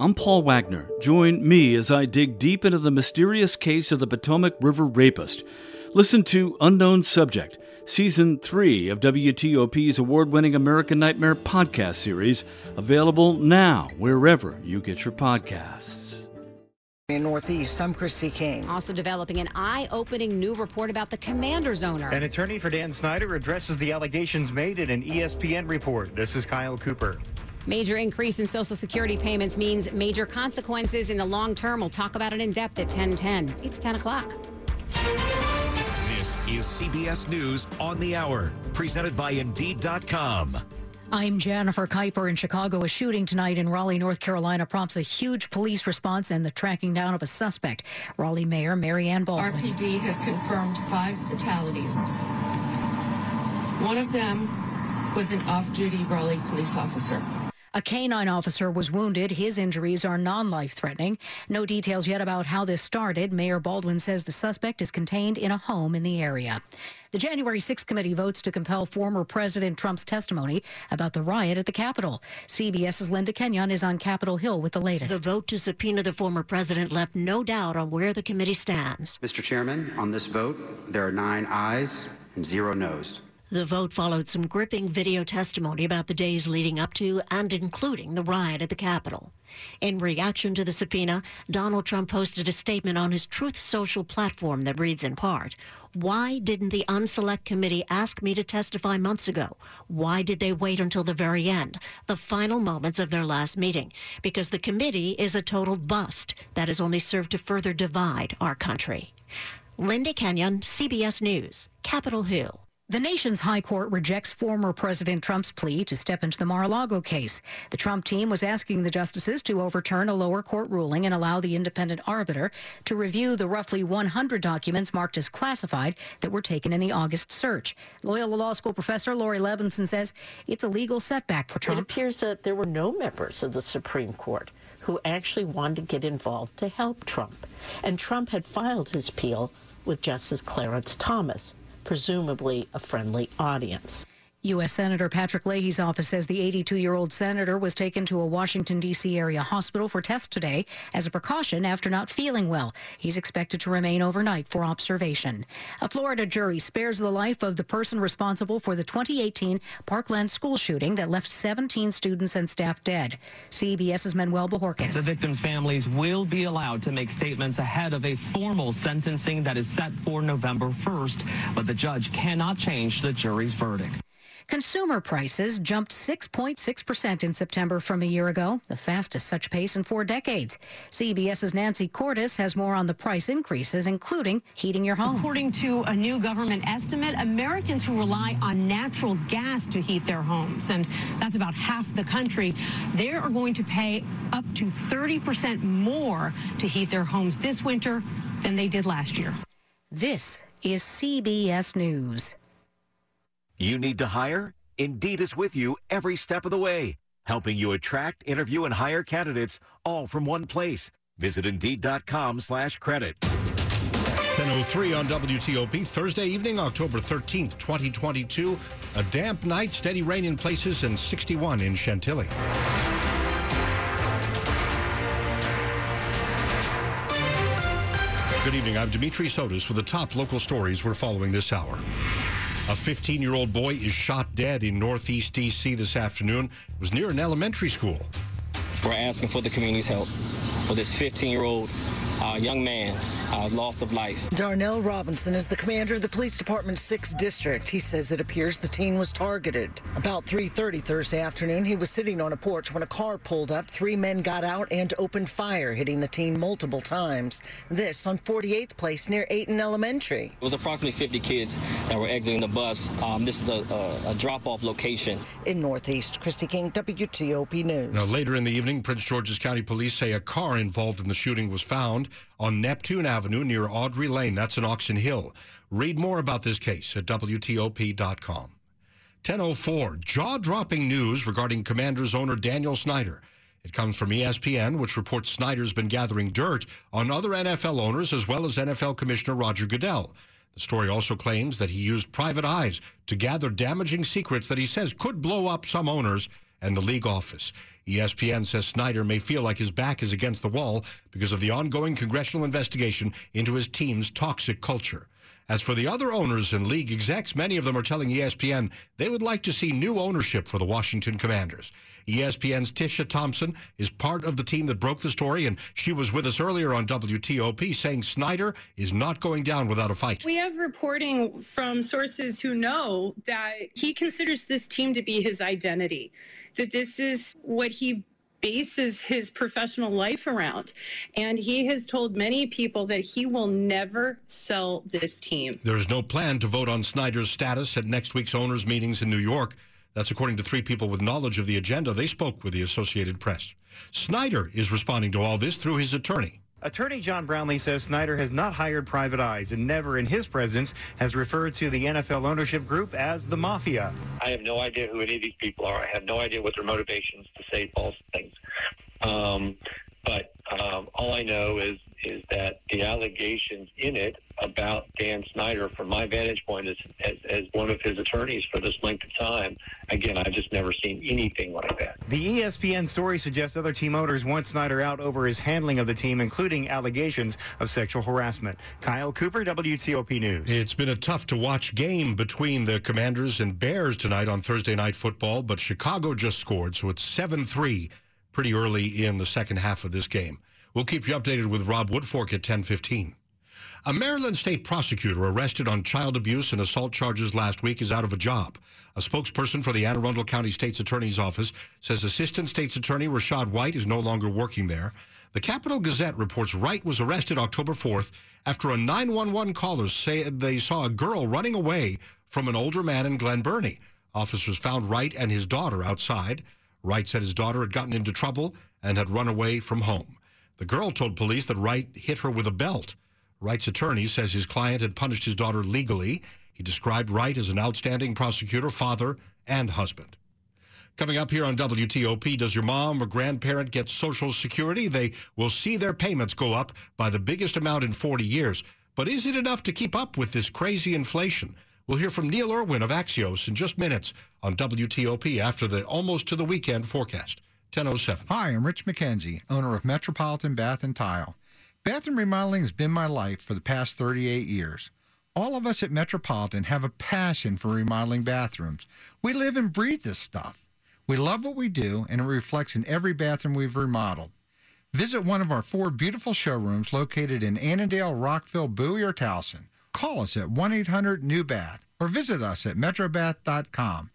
I'm Paul Wagner. Join me as I dig deep into the mysterious case of the Potomac River rapist. Listen to Unknown Subject, Season 3 of WTOP's award winning American Nightmare podcast series, available now wherever you get your podcasts. In Northeast, I'm Christy King. Also developing an eye-opening new report about the Commanders owner. An attorney for Dan Snyder addresses the allegations made in an ESPN report. This is Kyle Cooper. Major increase in Social Security payments means major consequences in the long term. We'll talk about it in depth at 1010. It's 10 o'clock. This is CBS News on the Hour, presented by Indeed.com. I'm Jennifer Kuiper in Chicago. A shooting tonight in Raleigh, North Carolina prompts a huge police response and the tracking down of a suspect. Raleigh Mayor Mary Marianne Baldwin. RPD has confirmed five fatalities. One of them was an off-duty Raleigh police officer. A canine officer was wounded. His injuries are non life threatening. No details yet about how this started. Mayor Baldwin says the suspect is contained in a home in the area. The January 6th committee votes to compel former President Trump's testimony about the riot at the Capitol. CBS's Linda Kenyon is on Capitol Hill with the latest. The vote to subpoena the former president left no doubt on where the committee stands. Mr. Chairman, on this vote, there are nine ayes and zero noes. The vote followed some gripping video testimony about the days leading up to and including the riot at the Capitol. In reaction to the subpoena, Donald Trump posted a statement on his Truth Social platform that reads in part, Why didn't the Unselect Committee ask me to testify months ago? Why did they wait until the very end, the final moments of their last meeting? Because the committee is a total bust that has only served to further divide our country. Linda Kenyon, CBS News, Capitol Hill. The nation's high court rejects former President Trump's plea to step into the Mar-a-Lago case. The Trump team was asking the justices to overturn a lower court ruling and allow the independent arbiter to review the roughly 100 documents marked as classified that were taken in the August search. Loyola Law School professor Laurie Levenson says it's a legal setback for Trump. It appears that there were no members of the Supreme Court who actually wanted to get involved to help Trump. And Trump had filed his appeal with Justice Clarence Thomas presumably a friendly audience. U.S. Senator Patrick Leahy's office says the 82 year old senator was taken to a Washington, D.C. area hospital for tests today as a precaution after not feeling well. He's expected to remain overnight for observation. A Florida jury spares the life of the person responsible for the 2018 Parkland school shooting that left 17 students and staff dead. CBS's Manuel Bojorquez. The victims' families will be allowed to make statements ahead of a formal sentencing that is set for November 1st, but the judge cannot change the jury's verdict. Consumer prices jumped 6.6% in September from a year ago, the fastest such pace in four decades. CBS's Nancy Cordes has more on the price increases, including heating your home. According to a new government estimate, Americans who rely on natural gas to heat their homes, and that's about half the country, they are going to pay up to 30% more to heat their homes this winter than they did last year. This is CBS News. You need to hire? Indeed is with you every step of the way, helping you attract, interview, and hire candidates all from one place. Visit Indeed.com slash credit. 10.03 on WTOP, Thursday evening, October 13th, 2022. A damp night, steady rain in places, and 61 in Chantilly. Good evening. I'm Dimitri Sotis with the top local stories we're following this hour. A 15 year old boy is shot dead in Northeast D.C. this afternoon. It was near an elementary school. We're asking for the community's help for this 15 year old uh, young man uh, loss of life. Darnell Robinson is the commander of the police department's 6th district. He says it appears the teen was targeted. About 3.30 Thursday afternoon, he was sitting on a porch when a car pulled up. Three men got out and opened fire, hitting the teen multiple times. This on 48th Place near Aiton Elementary. It was approximately 50 kids that were exiting the bus. Um, this is a, a, a drop-off location. In Northeast, Christy King, WTOP News. Now, later in the evening, Prince George's County Police say a car involved in the shooting was found on Neptune Avenue near Audrey Lane. That's in Oxon Hill. Read more about this case at WTOP.com. 1004, jaw dropping news regarding Commanders owner Daniel Snyder. It comes from ESPN, which reports Snyder's been gathering dirt on other NFL owners as well as NFL Commissioner Roger Goodell. The story also claims that he used private eyes to gather damaging secrets that he says could blow up some owners and the league office. ESPN says Snyder may feel like his back is against the wall because of the ongoing congressional investigation into his team's toxic culture. As for the other owners and league execs, many of them are telling ESPN they would like to see new ownership for the Washington Commanders. ESPN's Tisha Thompson is part of the team that broke the story, and she was with us earlier on WTOP saying Snyder is not going down without a fight. We have reporting from sources who know that he considers this team to be his identity, that this is what he bases his professional life around. And he has told many people that he will never sell this team. There is no plan to vote on Snyder's status at next week's owners' meetings in New York. That's according to three people with knowledge of the agenda. They spoke with the Associated Press. Snyder is responding to all this through his attorney. Attorney John Brownlee says Snyder has not hired private eyes and never in his presence has referred to the NFL ownership group as the mafia. I have no idea who any of these people are. I have no idea what their motivations to say false things. Um, but um, all I know is is that the allegations in it about Dan Snyder, from my vantage point as, as, as, one of his attorneys for this length of time, again, I've just never seen anything like that. The ESPN story suggests other team owners want Snyder out over his handling of the team, including allegations of sexual harassment. Kyle Cooper, WTOP News. It's been a tough to watch game between the Commanders and Bears tonight on Thursday Night Football, but Chicago just scored, so it's 7 3 pretty early in the second half of this game. We'll keep you updated with Rob Woodfork at 1015. A Maryland state prosecutor arrested on child abuse and assault charges last week is out of a job. A spokesperson for the Anne Arundel County State's Attorney's Office says Assistant State's Attorney Rashad Wright is no longer working there. The Capital Gazette reports Wright was arrested October 4th after a 911 caller said they saw a girl running away from an older man in Glen Burnie. Officers found Wright and his daughter outside. Wright said his daughter had gotten into trouble and had run away from home. The girl told police that Wright hit her with a belt. Wright's attorney says his client had punished his daughter legally. He described Wright as an outstanding prosecutor, father, and husband. Coming up here on WTOP, does your mom or grandparent get Social Security? They will see their payments go up by the biggest amount in 40 years. But is it enough to keep up with this crazy inflation? We'll hear from Neil Irwin of Axios in just minutes on WTOP after the almost to the weekend forecast. 1007. Hi, I'm Rich McKenzie, owner of Metropolitan Bath and Tile. Bathroom remodeling has been my life for the past 38 years. All of us at Metropolitan have a passion for remodeling bathrooms. We live and breathe this stuff. We love what we do, and it reflects in every bathroom we've remodeled. Visit one of our four beautiful showrooms located in Annandale, Rockville, Bowie, or Towson. Call us at 1 800 New Bath or visit us at metrobath.com.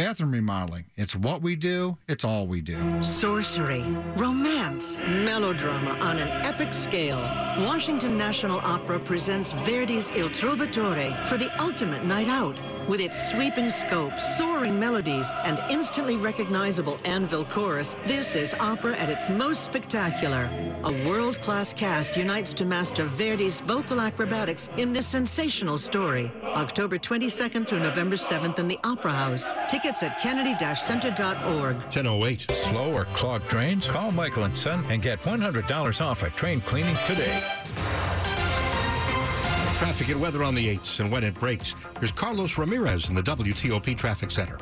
Bathroom remodeling. It's what we do, it's all we do. Sorcery, romance, melodrama on an epic scale. Washington National Opera presents Verdi's Il Trovatore for the ultimate night out. With its sweeping scope, soaring melodies, and instantly recognizable anvil chorus, this is opera at its most spectacular. A world-class cast unites to master Verdi's vocal acrobatics in this sensational story. October 22nd through November 7th in the Opera House. Tickets at kennedy-center.org. 1008. Slow or clogged drains? Call Michael and Son and get $100 off a train cleaning today. Traffic and weather on the 8s and when it breaks. Here's Carlos Ramirez in the WTOP Traffic Center.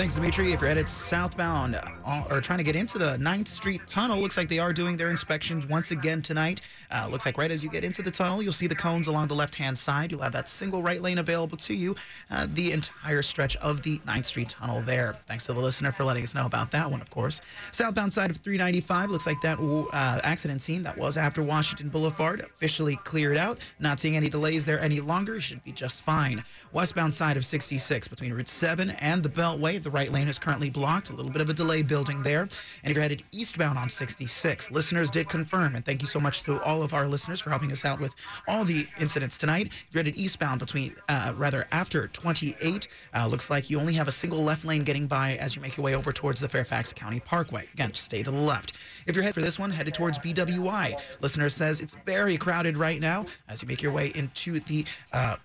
Thanks, Dimitri. If you're headed southbound uh, or trying to get into the 9th Street Tunnel, looks like they are doing their inspections once again tonight. Uh, looks like right as you get into the tunnel, you'll see the cones along the left-hand side. You'll have that single right lane available to you, uh, the entire stretch of the 9th Street Tunnel there. Thanks to the listener for letting us know about that one, of course. Southbound side of 395, looks like that uh, accident scene that was after Washington Boulevard officially cleared out. Not seeing any delays there any longer. Should be just fine. Westbound side of 66 between Route 7 and the Beltway. The right lane is currently blocked. A little bit of a delay building there. And if you're headed eastbound on 66, listeners did confirm, and thank you so much to all of our listeners for helping us out with all the incidents tonight. If you're headed eastbound between, uh, rather after 28, uh, looks like you only have a single left lane getting by as you make your way over towards the Fairfax County Parkway. Again, stay to the left. If you're headed for this one, headed towards BWI, listener says it's very crowded right now as you make your way into the uh,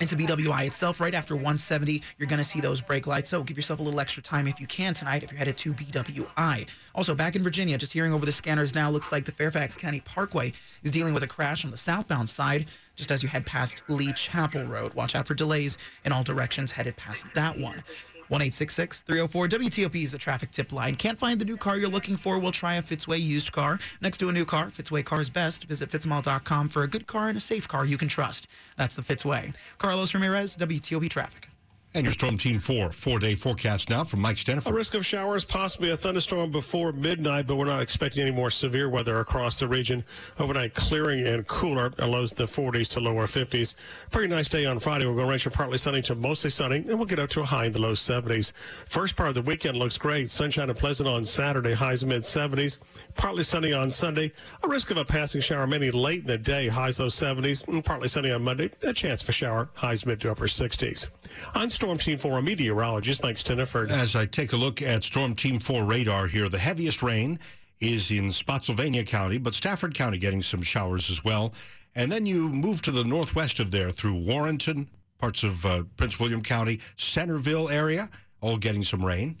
into BWI itself. Right after 170, you're going to see those brake lights. So give yourself a little extra time if you can tonight if you're headed to BWI. Also, back in Virginia, just hearing over the scanners now, looks like the Fairfax County Parkway is dealing with a crash on the southbound side just as you head past Lee Chapel Road. Watch out for delays in all directions headed past that one. 1 304 WTOP is a traffic tip line. Can't find the new car you're looking for? We'll try a Fitzway used car. Next to a new car, Fitzway Cars Best. Visit fitzmall.com for a good car and a safe car you can trust. That's the Fitzway. Carlos Ramirez, WTOP Traffic. And your Storm Team 4 four day forecast now from Mike Stinneford. A risk of showers, possibly a thunderstorm before midnight, but we're not expecting any more severe weather across the region. Overnight clearing and cooler, lows the 40s to lower 50s. Pretty nice day on Friday. We're going to range from partly sunny to mostly sunny, and we'll get up to a high in the low 70s. First part of the weekend looks great. Sunshine and pleasant on Saturday, highs mid 70s. Partly sunny on Sunday. A risk of a passing shower mainly late in the day, highs low 70s. And partly sunny on Monday. A chance for shower, highs mid to upper 60s. On Team 4, a meteorologist, Mike Stinneford. As I take a look at Storm Team 4 radar here, the heaviest rain is in Spotsylvania County, but Stafford County getting some showers as well. And then you move to the northwest of there through Warrenton, parts of uh, Prince William County, Centreville area, all getting some rain.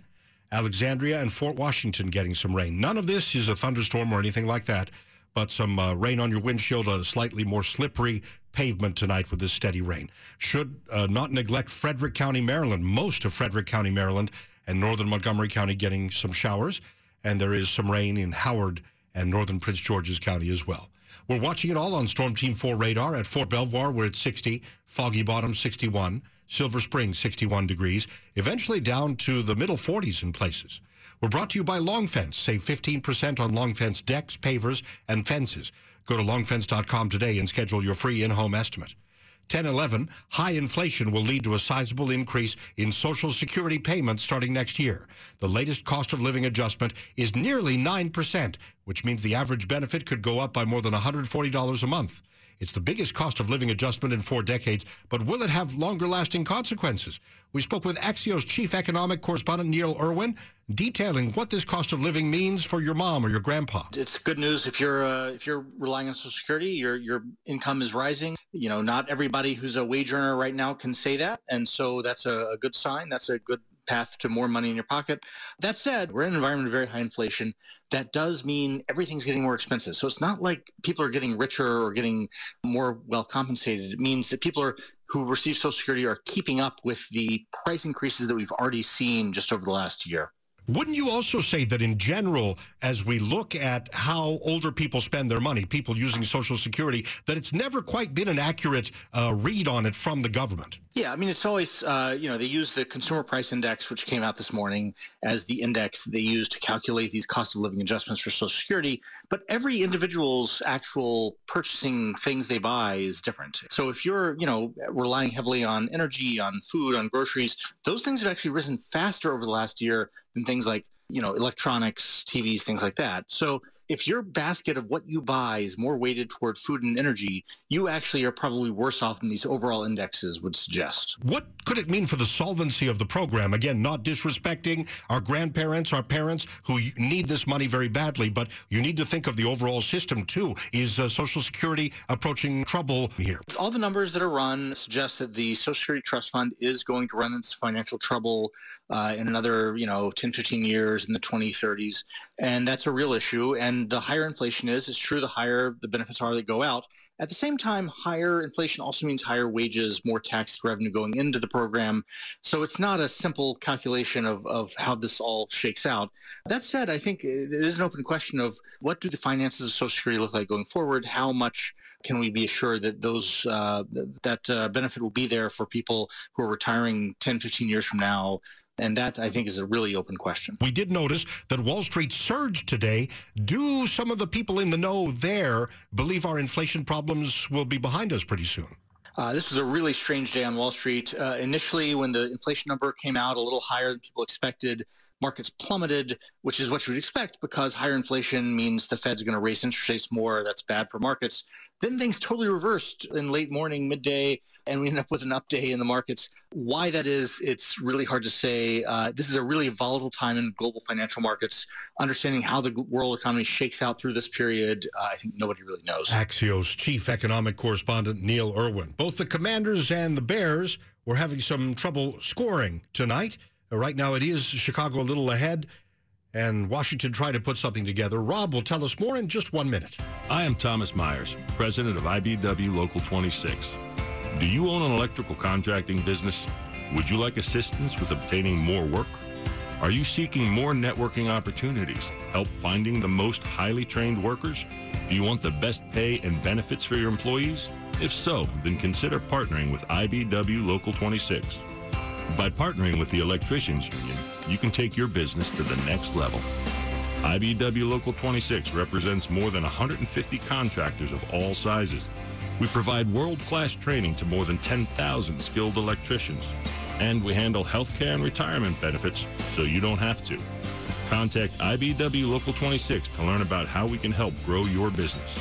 Alexandria and Fort Washington getting some rain. None of this is a thunderstorm or anything like that, but some uh, rain on your windshield, a slightly more slippery pavement tonight with this steady rain. Should uh, not neglect Frederick County, Maryland. Most of Frederick County, Maryland, and northern Montgomery County getting some showers, and there is some rain in Howard and northern Prince George's County as well. We're watching it all on Storm Team 4 radar at Fort Belvoir, We're at 60, Foggy Bottom 61, Silver Spring 61 degrees, eventually down to the middle 40s in places. We're brought to you by Long Fence. Save 15% on Long Fence decks, pavers, and fences. Go to longfence.com today and schedule your free in-home estimate. 1011, high inflation will lead to a sizable increase in Social Security payments starting next year. The latest cost of living adjustment is nearly 9%, which means the average benefit could go up by more than $140 a month. It's the biggest cost of living adjustment in four decades, but will it have longer lasting consequences? We spoke with Axios chief economic correspondent Neil Irwin, detailing what this cost of living means for your mom or your grandpa. It's good news if you're uh, if you're relying on Social Security, your your income is rising. You know, not everybody who's a wage earner right now can say that, and so that's a, a good sign. That's a good path to more money in your pocket. That said, we're in an environment of very high inflation. That does mean everything's getting more expensive. So it's not like people are getting richer or getting more well compensated. It means that people are who receive Social Security are keeping up with the price increases that we've already seen just over the last year. Wouldn't you also say that in general, as we look at how older people spend their money, people using Social Security, that it's never quite been an accurate uh, read on it from the government? Yeah, I mean, it's always, uh, you know, they use the Consumer Price Index, which came out this morning, as the index they use to calculate these cost of living adjustments for Social Security. But every individual's actual purchasing things they buy is different. So if you're, you know, relying heavily on energy, on food, on groceries, those things have actually risen faster over the last year than things like you know, electronics, TVs, things like that. So if your basket of what you buy is more weighted toward food and energy, you actually are probably worse off than these overall indexes would suggest. What could it mean for the solvency of the program? Again, not disrespecting our grandparents, our parents who need this money very badly, but you need to think of the overall system too. Is uh, Social Security approaching trouble here? All the numbers that are run suggest that the Social Security Trust Fund is going to run into financial trouble uh, in another, you know, 10, 15 years in the 2030s. And that's a real issue. And the higher inflation is, it's true, the higher the benefits are that go out. At the same time, higher inflation also means higher wages, more tax revenue going into the program. So it's not a simple calculation of, of how this all shakes out. That said, I think it is an open question of what do the finances of Social Security look like going forward? How much can we be assured that those uh, that uh, benefit will be there for people who are retiring 10, 15 years from now? And that, I think, is a really open question. We did notice that Wall Street surged today. Do some of the people in the know there believe our inflation problems will be behind us pretty soon? Uh, this was a really strange day on Wall Street. Uh, initially, when the inflation number came out a little higher than people expected, markets plummeted, which is what you would expect because higher inflation means the Fed's going to raise interest rates more. That's bad for markets. Then things totally reversed in late morning, midday, and we end up with an up day in the markets. Why that is, it's really hard to say. Uh, this is a really volatile time in global financial markets. Understanding how the world economy shakes out through this period, uh, I think nobody really knows. Axios chief economic correspondent Neil Irwin. Both the Commanders and the Bears were having some trouble scoring tonight. Right now, it is Chicago a little ahead and Washington trying to put something together. Rob will tell us more in just one minute. I am Thomas Myers, president of IBEW Local 26. Do you own an electrical contracting business? Would you like assistance with obtaining more work? Are you seeking more networking opportunities? Help finding the most highly trained workers? Do you want the best pay and benefits for your employees? If so, then consider partnering with IBEW Local 26. By partnering with the Electricians Union, you can take your business to the next level. IBEW Local 26 represents more than 150 contractors of all sizes. We provide world-class training to more than 10,000 skilled electricians. And we handle healthcare and retirement benefits so you don't have to. Contact IBEW Local 26 to learn about how we can help grow your business.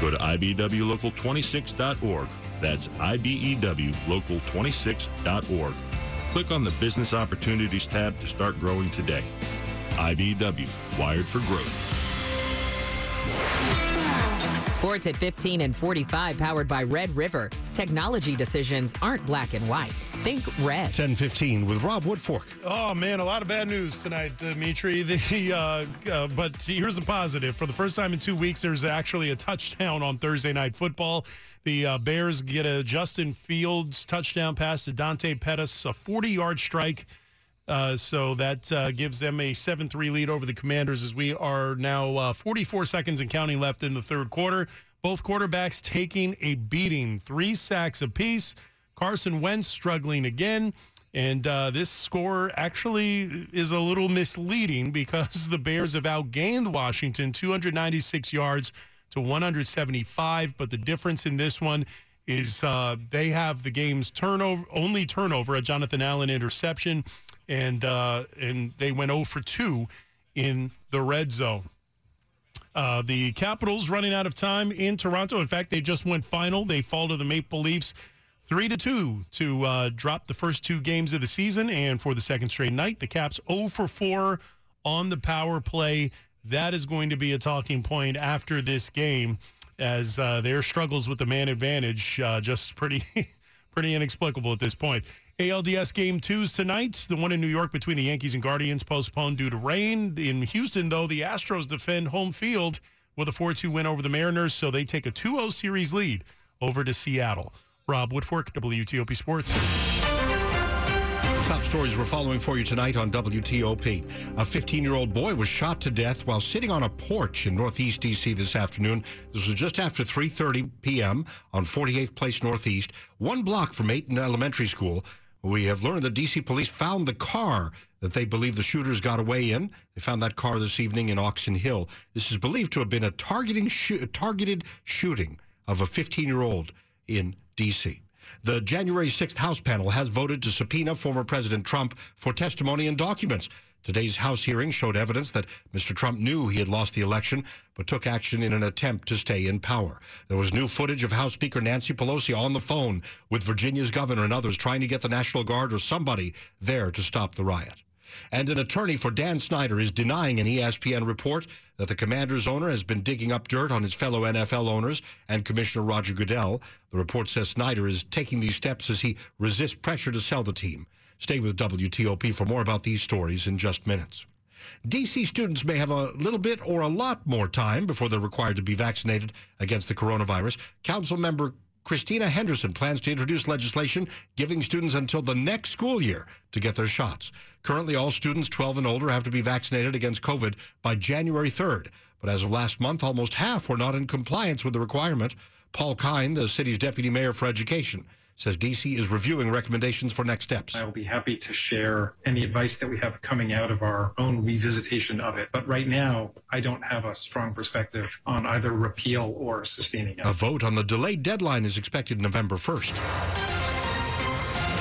Go to IBEWLocal26.org. That's IBEWLocal26.org. Click on the Business Opportunities tab to start growing today. IBEW, wired for growth. Sports at 15 and 45, powered by Red River. Technology decisions aren't black and white. Think red. 1015 with Rob Woodfork. Oh man, a lot of bad news tonight, Dimitri. The uh, uh, but here's a positive: for the first time in two weeks, there's actually a touchdown on Thursday night football. The uh, Bears get a Justin Fields touchdown pass to Dante Pettis, a 40-yard strike. Uh, so that uh, gives them a 7 3 lead over the Commanders as we are now uh, 44 seconds and counting left in the third quarter. Both quarterbacks taking a beating, three sacks apiece. Carson Wentz struggling again. And uh, this score actually is a little misleading because the Bears have outgained Washington 296 yards to 175. But the difference in this one is uh, they have the game's turnover, only turnover, a Jonathan Allen interception and uh, and they went 0 for 2 in the red zone. Uh, the Capitals running out of time in Toronto. In fact, they just went final. They fall to the Maple Leafs three to two to uh, drop the first two games of the season. And for the second straight night, the Caps 0 for 4 on the power play. That is going to be a talking point after this game, as uh, their struggles with the man advantage uh, just pretty pretty inexplicable at this point. ALDS game twos tonight. The one in New York between the Yankees and Guardians postponed due to rain. In Houston, though, the Astros defend home field with a 4 2 win over the Mariners, so they take a 2 0 series lead over to Seattle. Rob Woodfork, WTOP Sports. Top stories we're following for you tonight on WTOP. A 15 year old boy was shot to death while sitting on a porch in Northeast DC this afternoon. This was just after 3:30 p.m. on 48th Place Northeast, one block from Aiton Elementary School. We have learned that DC police found the car that they believe the shooters got away in. They found that car this evening in Oxon Hill. This is believed to have been a targeting sh- targeted shooting of a 15 year old in DC. The January 6th House panel has voted to subpoena former President Trump for testimony and documents. Today's House hearing showed evidence that Mr. Trump knew he had lost the election, but took action in an attempt to stay in power. There was new footage of House Speaker Nancy Pelosi on the phone with Virginia's governor and others trying to get the National Guard or somebody there to stop the riot. And an attorney for Dan Snyder is denying an ESPN report that the Commanders owner has been digging up dirt on his fellow NFL owners and Commissioner Roger Goodell. The report says Snyder is taking these steps as he resists pressure to sell the team. Stay with WTOP for more about these stories in just minutes. DC students may have a little bit or a lot more time before they're required to be vaccinated against the coronavirus. Council member Christina Henderson plans to introduce legislation giving students until the next school year to get their shots. Currently, all students 12 and older have to be vaccinated against COVID by January 3rd. But as of last month, almost half were not in compliance with the requirement. Paul Kihn, the city's deputy mayor for education, says DC is reviewing recommendations for next steps. I will be happy to share any advice that we have coming out of our own revisitation of it. But right now, I don't have a strong perspective on either repeal or sustaining it. A vote on the delayed deadline is expected November 1st.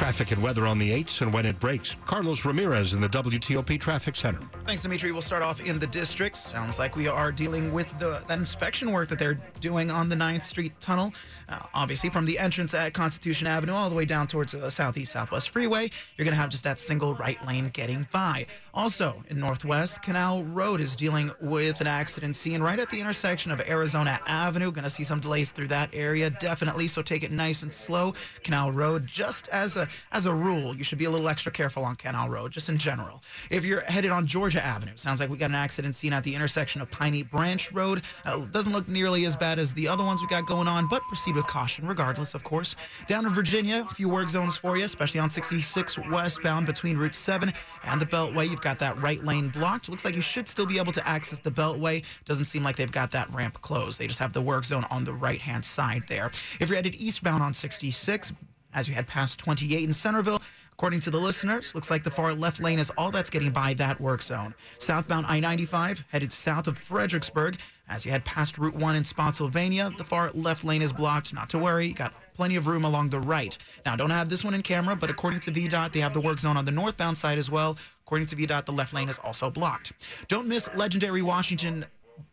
Traffic and weather on the 8s and when it breaks. Carlos Ramirez in the WTOP Traffic Center. Thanks, Dimitri. We'll start off in the district. Sounds like we are dealing with the that inspection work that they're doing on the 9th Street Tunnel. Uh, obviously, from the entrance at Constitution Avenue all the way down towards the Southeast Southwest Freeway, you're going to have just that single right lane getting by. Also, in Northwest, Canal Road is dealing with an accident scene right at the intersection of Arizona Avenue. Going to see some delays through that area, definitely. So take it nice and slow. Canal Road, just as a as a rule, you should be a little extra careful on Canal Road, just in general. If you're headed on Georgia Avenue, sounds like we got an accident scene at the intersection of Piney Branch Road. Uh, doesn't look nearly as bad as the other ones we got going on, but proceed with caution regardless, of course. Down in Virginia, a few work zones for you, especially on 66 westbound between Route 7 and the Beltway. You've got that right lane blocked. Looks like you should still be able to access the Beltway. Doesn't seem like they've got that ramp closed. They just have the work zone on the right hand side there. If you're headed eastbound on 66, as you head past 28 in Centreville, According to the listeners, looks like the far left lane is all that's getting by that work zone. Southbound I 95 headed south of Fredericksburg. As you head past Route 1 in Spotsylvania, the far left lane is blocked. Not to worry, got plenty of room along the right. Now, don't have this one in camera, but according to VDOT, they have the work zone on the northbound side as well. According to VDOT, the left lane is also blocked. Don't miss legendary Washington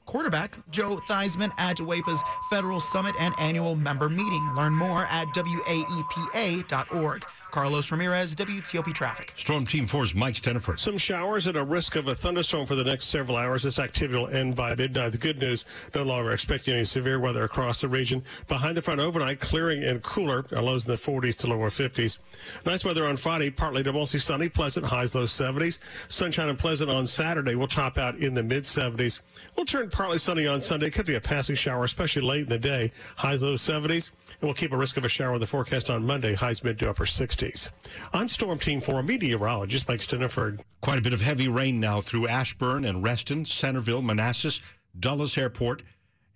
quarterback Joe Theismann at WAEPA's Federal Summit and Annual Member Meeting. Learn more at WAEPA.org. Carlos Ramirez, WTOP Traffic. Storm Team 4's Mike Stinneford. Some showers and a risk of a thunderstorm for the next several hours. This activity will end by midnight. The good news, no longer expecting any severe weather across the region. Behind the front overnight, clearing and cooler. Uh, lows in the 40s to lower 50s. Nice weather on Friday, partly to mostly sunny, pleasant, highs low 70s. Sunshine and pleasant on Saturday. We'll top out in the mid 70s. We'll turn partly sunny on Sunday. Could be a passing shower, especially late in the day. Highs low 70s. And we'll keep a risk of a shower in the forecast on Monday. Highs mid to upper 60s. I'm Storm Team 4 meteorologist Mike Stinneford. Quite a bit of heavy rain now through Ashburn and Reston, Centreville, Manassas, Dulles Airport,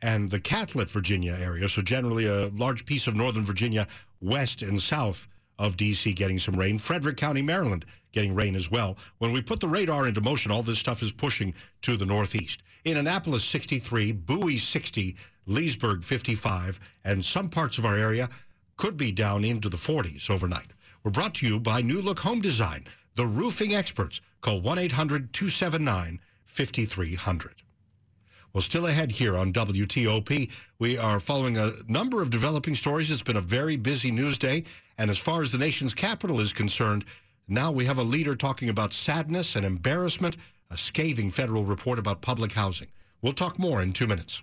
and the Catlett, Virginia area. So generally a large piece of northern Virginia, west and south of D.C. getting some rain. Frederick County, Maryland getting rain as well. When we put the radar into motion, all this stuff is pushing to the northeast. In Annapolis, 63, Bowie, 60, Leesburg, 55, and some parts of our area could be down into the 40s overnight. We're brought to you by New Look Home Design, the roofing experts. Call 1 800 279 5300. Well, still ahead here on WTOP, we are following a number of developing stories. It's been a very busy news day. And as far as the nation's capital is concerned, now we have a leader talking about sadness and embarrassment, a scathing federal report about public housing. We'll talk more in two minutes.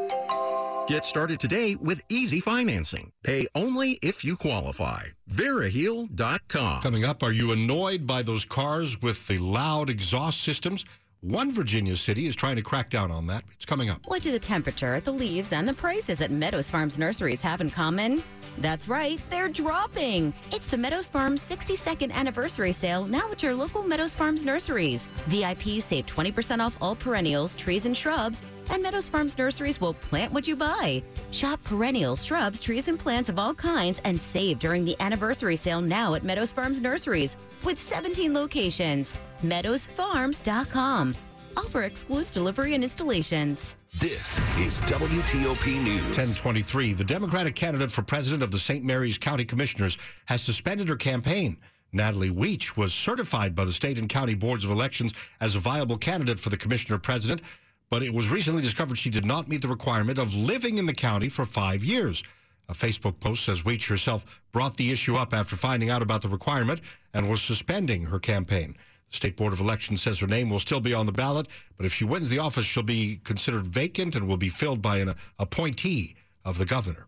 Get started today with easy financing. Pay only if you qualify. Veriheal.com. Coming up, are you annoyed by those cars with the loud exhaust systems? One Virginia city is trying to crack down on that. It's coming up. What do the temperature, the leaves, and the prices at Meadows Farms Nurseries have in common? That's right, they're dropping. It's the Meadows Farms 62nd anniversary sale now at your local Meadows Farms Nurseries. VIPs save 20% off all perennials, trees, and shrubs, and Meadows Farms Nurseries will plant what you buy. Shop perennials, shrubs, trees, and plants of all kinds and save during the anniversary sale now at Meadows Farms Nurseries with 17 locations. MeadowsFarms.com. Offer exclusive delivery and installations. This is WTOP News. 1023. The Democratic candidate for president of the St. Mary's County Commissioners has suspended her campaign. Natalie Weech was certified by the state and county boards of elections as a viable candidate for the commissioner president, but it was recently discovered she did not meet the requirement of living in the county for five years. A Facebook post says Weech herself brought the issue up after finding out about the requirement and was suspending her campaign. The State Board of Elections says her name will still be on the ballot, but if she wins the office, she'll be considered vacant and will be filled by an appointee of the governor.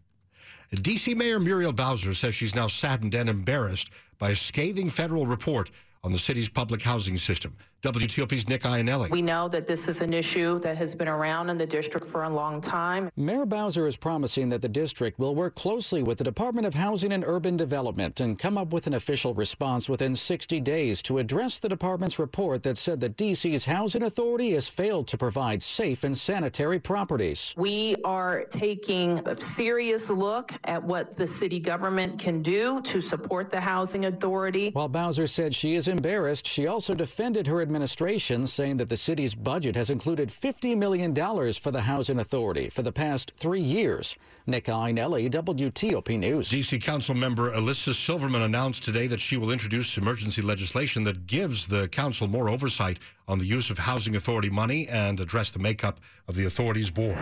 D.C. Mayor Muriel Bowser says she's now saddened and embarrassed by a scathing federal report on the city's public housing system. WTOP's Nick Iannelli. We know that this is an issue that has been around in the district for a long time. Mayor Bowser is promising that the district will work closely with the Department of Housing and Urban Development and come up with an official response within 60 days to address the department's report that said that D.C.'s housing authority has failed to provide safe and sanitary properties. We are taking a serious look at what the city government can do to support the housing authority. While Bowser said she is embarrassed, she also defended her administration, saying that the city's budget has included $50 million for the housing authority for the past three years. Nick Iannelli, WTOP News. D.C. Council member Elissa Silverman announced today that she will introduce emergency legislation that gives the council more oversight on the use of housing authority money and address the makeup of the authority's board.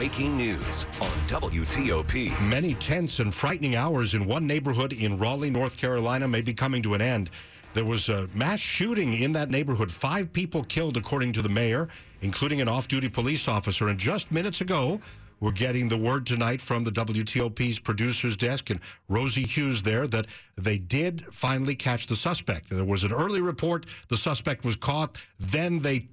Breaking news on WTOP. Many tense and frightening hours in one neighborhood in Raleigh, North Carolina may be coming to an end. There was a mass shooting in that neighborhood. Five people killed, according to the mayor, including an off duty police officer. And just minutes ago, we're getting the word tonight from the WTOP's producer's desk and Rosie Hughes there that they did finally catch the suspect. There was an early report the suspect was caught. Then they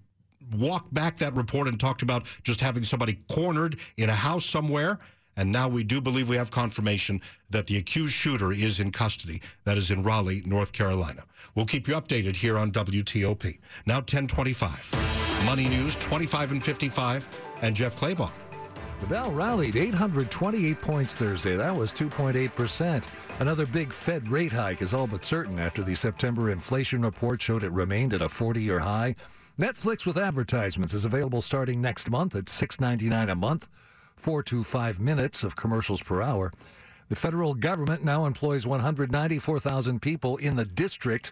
walked back that report and talked about just having somebody cornered in a house somewhere. And now we do believe we have confirmation that the accused shooter is in custody. That is in Raleigh, North Carolina. We'll keep you updated here on WTOP. Now 1025. Money News, 25 and 55, and Jeff Clabaugh. The Dow rallied 828 points Thursday. That was 2.8%. Another big Fed rate hike is all but certain after the September inflation report showed it remained at a 40 year high. Netflix with advertisements is available starting next month at $6.99 a month, four to five minutes of commercials per hour. The federal government now employs 194,000 people in the district.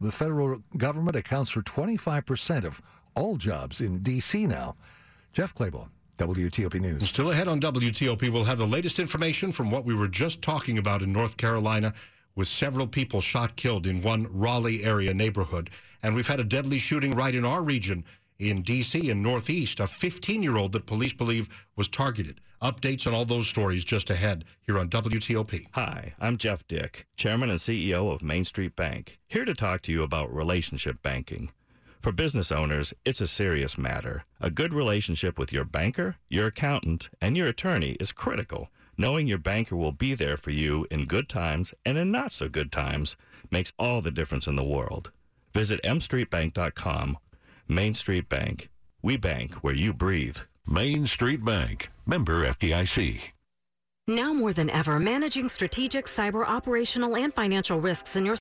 The federal government accounts for 25% of all jobs in D.C. now. Jeff Clabaugh, WTOP News. Still ahead on WTOP, we'll have the latest information from what we were just talking about in North Carolina with several people shot killed in one Raleigh area neighborhood. And we've had a deadly shooting right in our region in D.C. and Northeast, a 15 year old that police believe was targeted. Updates on all those stories just ahead here on WTOP. Hi, I'm Jeff Dick, Chairman and CEO of Main Street Bank, here to talk to you about relationship banking. For business owners, it's a serious matter. A good relationship with your banker, your accountant, and your attorney is critical. Knowing your banker will be there for you in good times and in not so good times makes all the difference in the world. Visit mstreetbank.com. Main Street Bank. We bank where you breathe. Main Street Bank. Member FDIC. Now more than ever, managing strategic cyber operational and financial risks in your